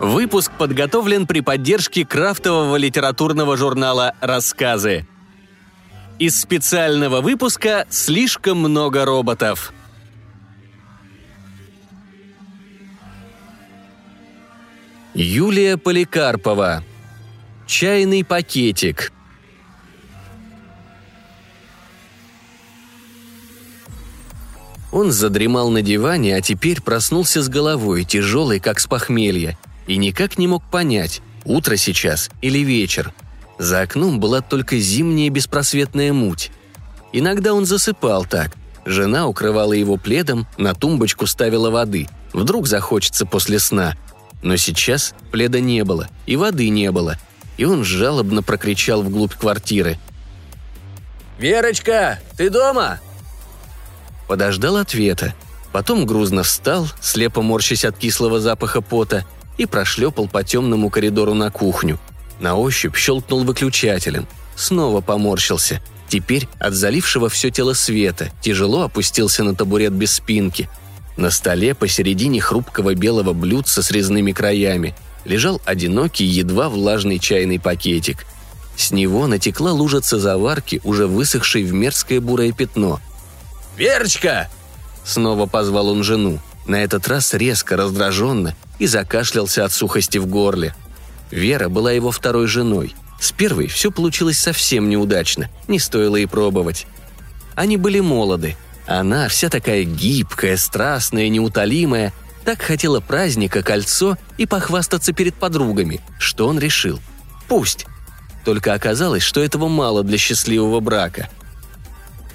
Выпуск подготовлен при поддержке крафтового литературного журнала «Рассказы». Из специального выпуска «Слишком много роботов». Юлия Поликарпова. Чайный пакетик. Он задремал на диване, а теперь проснулся с головой, тяжелой, как с похмелья – и никак не мог понять, утро сейчас или вечер. За окном была только зимняя беспросветная муть. Иногда он засыпал так. Жена укрывала его пледом, на тумбочку ставила воды. Вдруг захочется после сна. Но сейчас пледа не было, и воды не было. И он жалобно прокричал вглубь квартиры. «Верочка, ты дома?» Подождал ответа. Потом грузно встал, слепо морщась от кислого запаха пота – и прошлепал по темному коридору на кухню. На ощупь щелкнул выключателем. Снова поморщился. Теперь от залившего все тело света тяжело опустился на табурет без спинки. На столе посередине хрупкого белого блюдца с резными краями лежал одинокий, едва влажный чайный пакетик. С него натекла лужица заварки, уже высохшей в мерзкое бурое пятно. «Верочка!» Снова позвал он жену. На этот раз резко, раздраженно, и закашлялся от сухости в горле. Вера была его второй женой. С первой все получилось совсем неудачно, не стоило и пробовать. Они были молоды. Она, вся такая гибкая, страстная, неутолимая, так хотела праздника, кольцо и похвастаться перед подругами, что он решил. Пусть. Только оказалось, что этого мало для счастливого брака.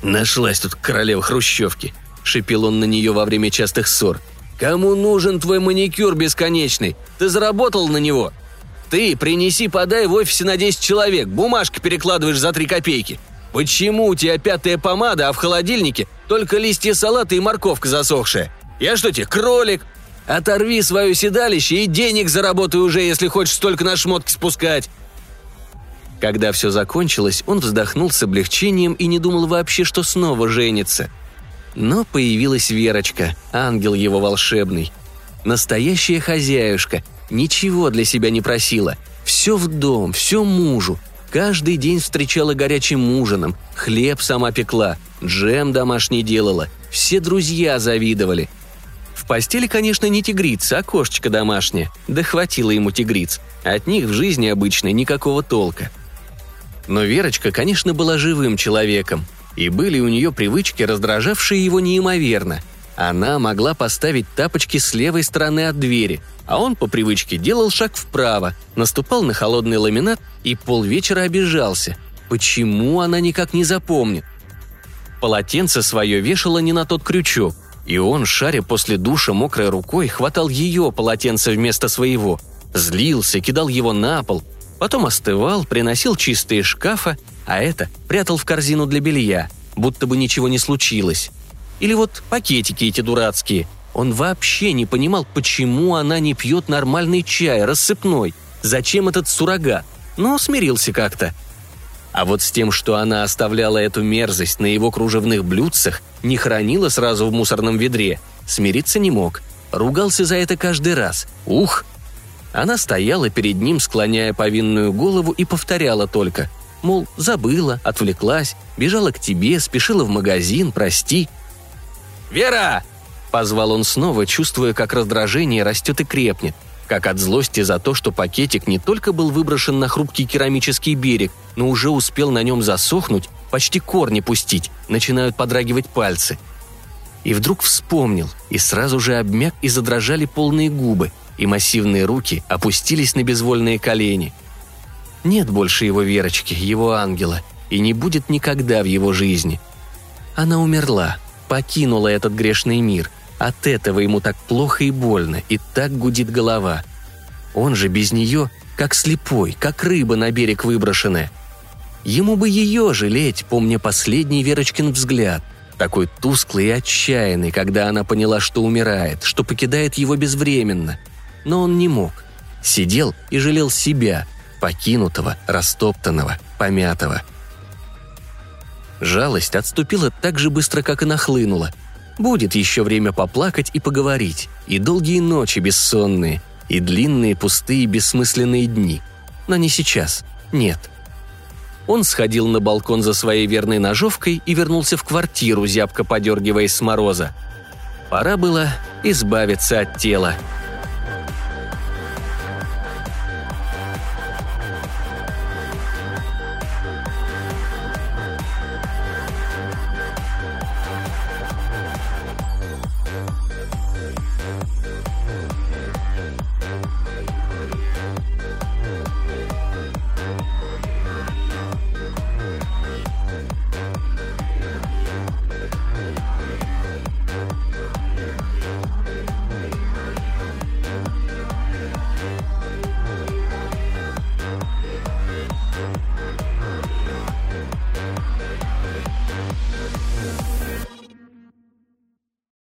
«Нашлась тут королева хрущевки», — шипел он на нее во время частых ссор — Кому нужен твой маникюр бесконечный? Ты заработал на него? Ты принеси, подай в офисе на 10 человек, бумажки перекладываешь за 3 копейки. Почему у тебя пятая помада, а в холодильнике только листья салата и морковка засохшая? Я что тебе, кролик? Оторви свое седалище и денег заработай уже, если хочешь столько на шмотки спускать. Когда все закончилось, он вздохнул с облегчением и не думал вообще, что снова женится – но появилась Верочка, ангел его волшебный. Настоящая хозяюшка, ничего для себя не просила. Все в дом, все мужу. Каждый день встречала горячим ужином, хлеб сама пекла, джем домашний делала. Все друзья завидовали. В постели, конечно, не тигрица, а кошечка домашняя. Да хватило ему тигриц. От них в жизни обычной никакого толка. Но Верочка, конечно, была живым человеком. И были у нее привычки, раздражавшие его неимоверно. Она могла поставить тапочки с левой стороны от двери, а он по привычке делал шаг вправо, наступал на холодный ламинат и полвечера обижался. Почему она никак не запомнит? Полотенце свое вешало не на тот крючок, и он, шаря после душа мокрой рукой, хватал ее полотенце вместо своего. Злился, кидал его на пол, потом остывал, приносил чистые шкафа а это прятал в корзину для белья, будто бы ничего не случилось. Или вот пакетики эти дурацкие. Он вообще не понимал, почему она не пьет нормальный чай, рассыпной. Зачем этот суррогат? Но смирился как-то. А вот с тем, что она оставляла эту мерзость на его кружевных блюдцах, не хранила сразу в мусорном ведре, смириться не мог. Ругался за это каждый раз. Ух! Она стояла перед ним, склоняя повинную голову и повторяла только – Мол, забыла, отвлеклась, бежала к тебе, спешила в магазин, прости. «Вера!» – позвал он снова, чувствуя, как раздражение растет и крепнет, как от злости за то, что пакетик не только был выброшен на хрупкий керамический берег, но уже успел на нем засохнуть, почти корни пустить, начинают подрагивать пальцы. И вдруг вспомнил, и сразу же обмяк и задрожали полные губы, и массивные руки опустились на безвольные колени – нет больше его Верочки, его ангела, и не будет никогда в его жизни. Она умерла, покинула этот грешный мир. От этого ему так плохо и больно, и так гудит голова. Он же без нее, как слепой, как рыба на берег выброшенная. Ему бы ее жалеть, помня последний Верочкин взгляд, такой тусклый и отчаянный, когда она поняла, что умирает, что покидает его безвременно. Но он не мог. Сидел и жалел себя, покинутого, растоптанного, помятого. Жалость отступила так же быстро, как и нахлынула. Будет еще время поплакать и поговорить, и долгие ночи бессонные, И длинные, пустые, бессмысленные дни. Но не сейчас. Нет. Он сходил на балкон за своей верной ножовкой и вернулся в квартиру, зябко подергиваясь с мороза. Пора было избавиться от тела.